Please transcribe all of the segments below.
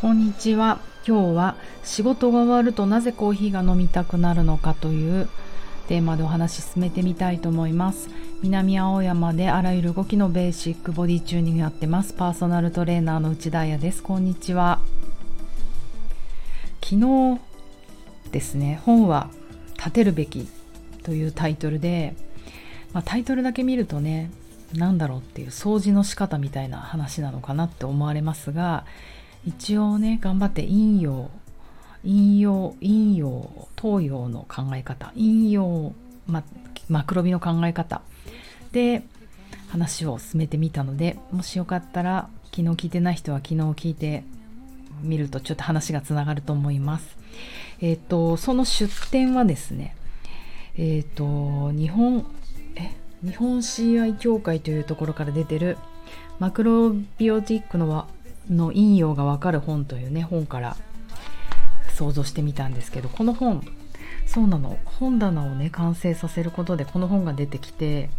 こんにちは。今日は仕事が終わるとなぜコーヒーが飲みたくなるのかというテーマでお話し進めてみたいと思います。南青山であらゆる動きのベーシックボディチューニングやってます。パーソナルトレーナーの内田彩です。こんにちは。昨日ですね、本は立てるべきというタイトルで、まあ、タイトルだけ見るとね、何だろうっていう掃除の仕方みたいな話なのかなって思われますが一応ね頑張って陰陽陰陽陰陽東洋の考え方陰陽、ま、マクロビの考え方で話を進めてみたのでもしよかったら昨日聞いてない人は昨日聞いてみるとちょっと話がつながると思います。えっ、ー、とその出典はですねえっ、ー、と日本え日本 CI 協会というところから出てるマクロビオティックのはの陰陽がわかる本というね本から想像してみたんですけどこの本そうなの。本棚をね完成させることでこの本が出てきて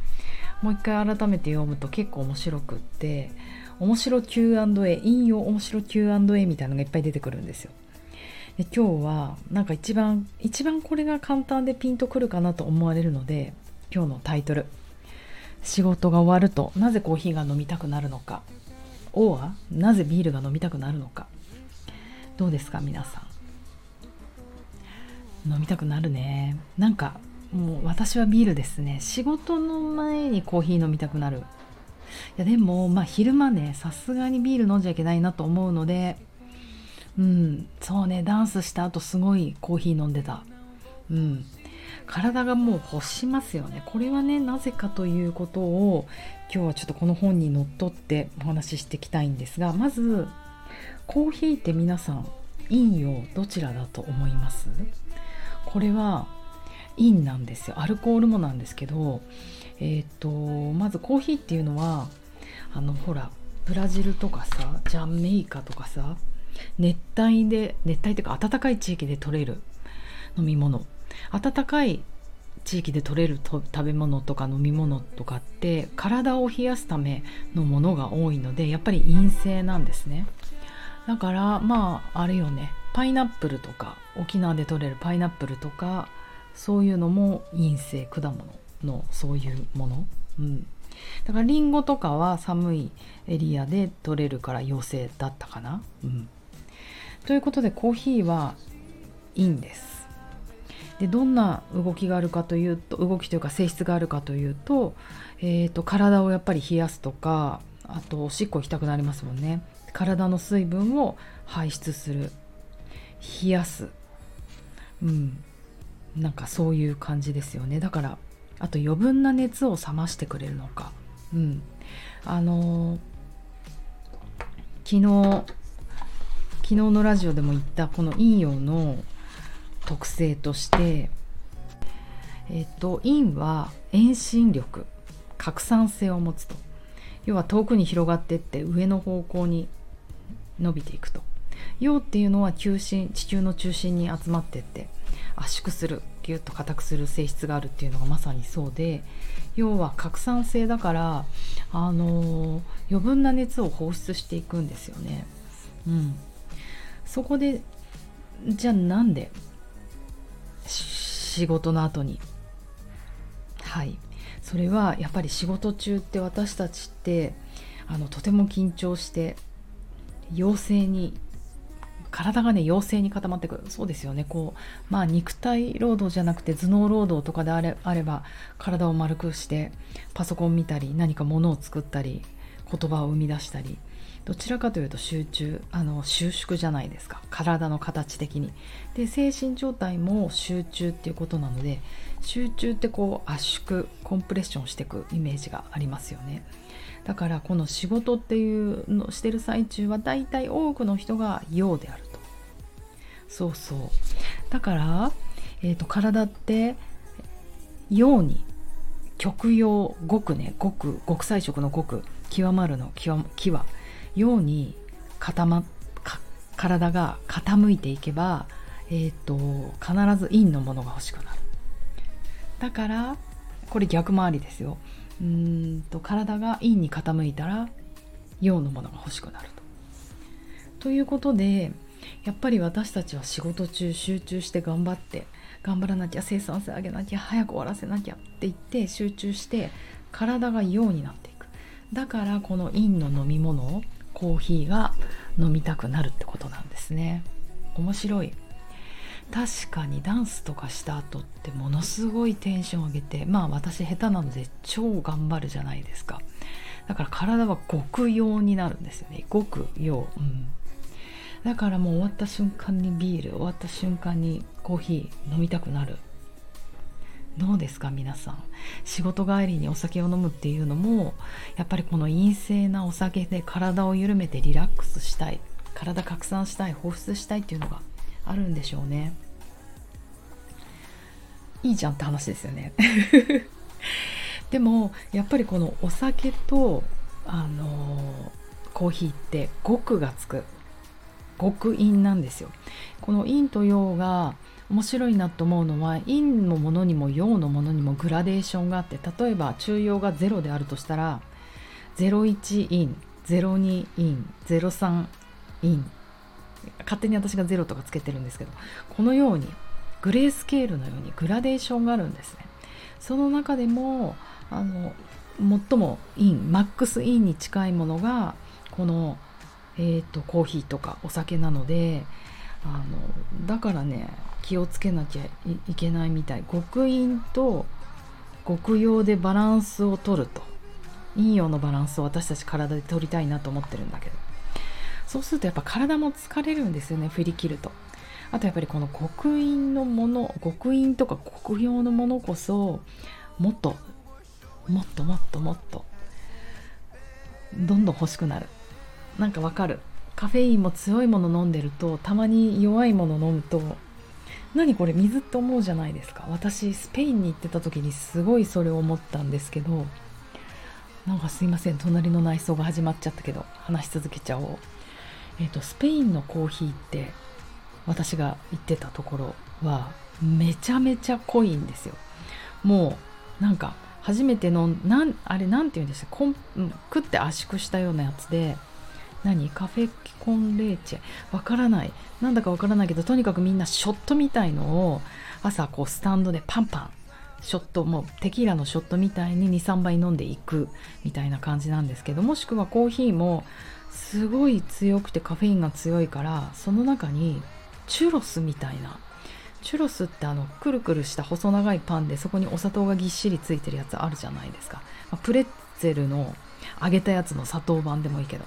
もう一回改めて読むと結構面白くって面白 Q&A 引用面白 Q&A みたいなのがいっぱい出てくるんですよ。で今日はなんか一番一番これが簡単でピンとくるかなと思われるので今日のタイトル「仕事が終わるとなぜコーヒーが飲みたくなるのか」「おはなぜビールが飲みたくなるのか」どうですか皆さん。飲みたくなるね。なんかもう私はビールですね。仕事の前にコーヒー飲みたくなる。いやでもまあ昼間ねさすがにビール飲んじゃいけないなと思うのでうんそうねダンスした後すごいコーヒー飲んでた。うん。体がもう欲しますよね。これはねなぜかということを今日はちょっとこの本にのっとってお話ししていきたいんですがまずコーヒーって皆さん陰陽どちらだと思います？これは陰なんですよ。アルコールもなんですけどえっ、ー、とまずコーヒーっていうのはあのほらブラジルとかさジャンメイカとかさ熱帯で熱帯っていうか暖かい地域で取れる飲み物。暖かい地域で取れる食べ物とか飲み物とかって体を冷やすためのものが多いのでやっぱり陰性なんですね。だからまああれよね。パイナップルとか沖縄で取れるパイナップルとかそういうのも陰性果物のそういうもの、うん、だからリンゴとかは寒いエリアで取れるから陽性だったかな、うん、ということでコーヒーはいいんです。でどんな動きがあるかというと動きというか性質があるかというと,、えーと、体をやっぱり冷やすとかあとおしっこ行きたくなりますもんね。体の水分を排出する。冷やす。うん。なんかそういう感じですよね。だからあと余分な熱を冷ましてくれるのか。うん。あのー、昨日昨日のラジオでも言ったこの陰陽の特性としてえっと陰は遠心力拡散性を持つと。要は遠くに広がっていって上の方向に伸びていくと。陽っていうのは球心地球の中心に集まっていって圧縮するギュッと硬くする性質があるっていうのがまさにそうで要は拡散性だからあの余分な熱を放出していくんですよね。うん、そこでじゃあなんで仕事の後に。はい。それはやっぱり仕事中って私たちってあのとても緊張して陽性に体がね陽性に固まってくる。そうですよね。こうまあ肉体労働じゃなくて頭脳労働とかであれあれば体を丸くしてパソコン見たり何か物を作ったり言葉を生み出したりどちらかというと集中あの収縮じゃないですか。体の形的に。で精神状態も集中っていうことなので集中ってこう圧縮コンプレッションしていくイメージがありますよね。だからこの仕事っていうのをしてる最中は大体多くの人が陽であると。そうそう。だから、えーと、体って陽に極陽極ね極極彩色の極極まるの極は陽に固ま体が傾いていけば、えーと必ず陰のものが欲しくなる。だからこれ逆回りですよ。うんと体が陰に傾いたら陽のものが欲しくなると。ということでやっぱり私たちは仕事中集中して頑張って頑張らなきゃ生産性上げなきゃ早く終わらせなきゃって言って集中して体が陽になっていく。だからこの陰の飲み物コーヒーが飲みたくなるってことなんですね。面白い。確かにダンスとかした後ってものすごいテンション上げてまあ私下手なので超頑張るじゃないですか。だから体は極陽になるんですよね。極陽うん。だからもう終わった瞬間にビール終わった瞬間にコーヒー飲みたくなる。どうですか皆さん。仕事帰りにお酒を飲むっていうのもやっぱりこの陰性なお酒で体を緩めてリラックスしたい。体拡散したい放出したいっていうのがあるんでしょうね。いいじゃんって話ですよね。でもやっぱりこのお酒とあのコーヒーって極がつく。極陰なんですよ。この陰と陽が面白いなと思うのは陰のものにも陽のものにもグラデーションがあって例えば中陽が0であるとしたら01陰02陰03陰。勝手に私が0とかつけてるんですけどこのようにグレースケールのようにグラデーションがあるんですね。その中でもあの最もインマックスインに近いものがこの、えーと、コーヒーとかお酒なのであのだからね気をつけなきゃいけないみたい。極陰と極陽でバランスを取ると。陰陽のバランスを私たち体で取りたいなと思ってるんだけど。そうするとやっぱ体も疲れるんですよね。振り切ると。あとやっぱりこの極陰のもの極陰とか極陽のものこそもっともっともっともっとどんどん欲しくなる。なんかわかる。カフェインも強いもの飲んでるとたまに弱いもの飲むと何これ水って思うじゃないですか私スペインに行ってた時にすごいそれを思ったんですけどなんかすいません隣の内装が始まっちゃったけど話し続けちゃおうえっ、ー、とスペインのコーヒーって私が行ってたところはめちゃめちゃ濃いんですよ。もうなんか初めてのなんあれなんて言うんですかコン食って圧縮したようなやつで何？カフェコンレーチェ？わからない。なんだかわからないけどとにかくみんなショットみたいのを朝こうスタンドでパンパン。ショットもうテキーラのショットみたいに23杯飲んでいくみたいな感じなんですけどもしくはコーヒーもすごい強くてカフェインが強いからその中にチュロスみたいな。チュロスってあのくるくるした細長いパンでそこにお砂糖がぎっしりついてるやつあるじゃないですか、プレッツェルの揚げたやつの砂糖版でもいいけど。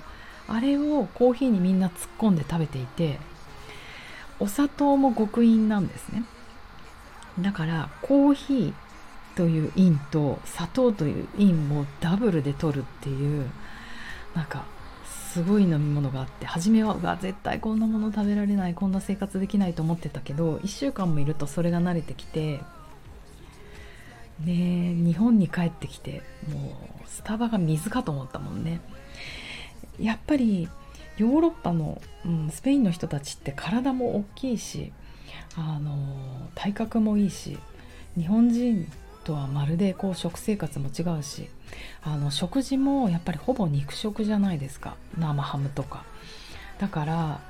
あれをコーヒーにみんな突っ込んで食べていてお砂糖も極陰なんですね。だからコーヒーという陰と砂糖という陰もダブルで取るっていうなんかすごい飲み物があって初めはうわ絶対こんなもの食べられないこんな生活できないと思ってたけど1週間もいるとそれが慣れてきてで日本に帰ってきてもうスタバが水かと思ったもんね。やっぱりヨーロッパの、うん、スペインの人たちって体も大きいしあの体格もいいし日本人とはまるでこう食生活も違うしあの食事もやっぱりほぼ肉食じゃないですか。生ハムとか。だから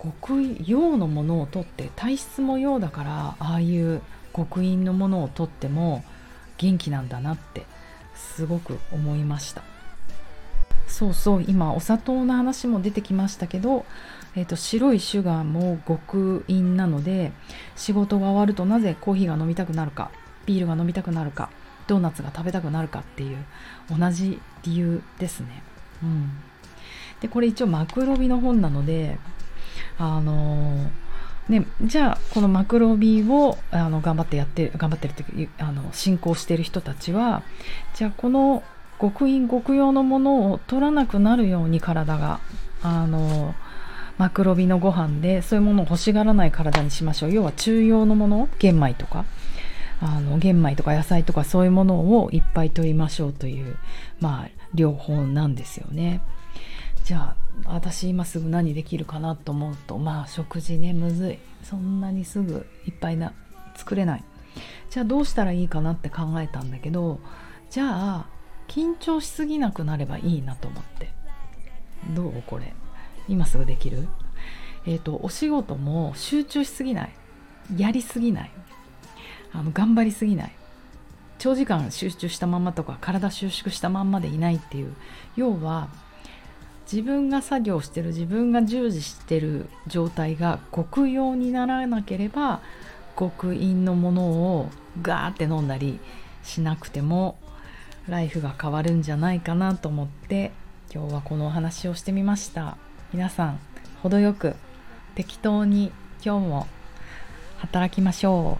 極陽のものをとって体質も陽だからああいう極陰のものをとっても元気なんだなってすごく思いました。そうそう今お砂糖の話も出てきましたけど、えーと、白いシュガーも極陰なので仕事が終わるとなぜコーヒーが飲みたくなるかビールが飲みたくなるかドーナツが食べたくなるかっていう同じ理由ですね。うん、でこれ一応マクロビの本なのであのー、ね、じゃあこのマクロビをあの頑張ってやって頑張ってるっていうあの進行してる人たちはじゃあこの極陰極陽のものを取らなくなるように体があのマクロビのご飯でそういうものを欲しがらない体にしましょう。要は中庸のもの玄米とか。あの玄米とか野菜とかそういうものをいっぱい取りましょうというまあ両方なんですよね。じゃあ私今すぐ何できるかなと思うとまあ食事ねむずい。そんなにすぐいっぱいな作れない。じゃあどうしたらいいかなって考えたんだけどじゃあ緊張しすぎなくなればいいなと思って。どう？これ。今すぐできる、えーと、お仕事も集中しすぎない。やりすぎない。あの頑張りすぎない。長時間集中したままとか体収縮したまんまでいないっていう。要は自分が作業してる自分が従事してる状態が極用にならなければ極陰のものをガーって飲んだりしなくてもライフが変わるんじゃないかなと思って今日はこのお話をしてみました。皆さん程よく適当に今日も働きましょ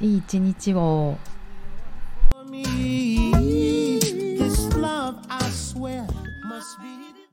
う。いい一日を。Must be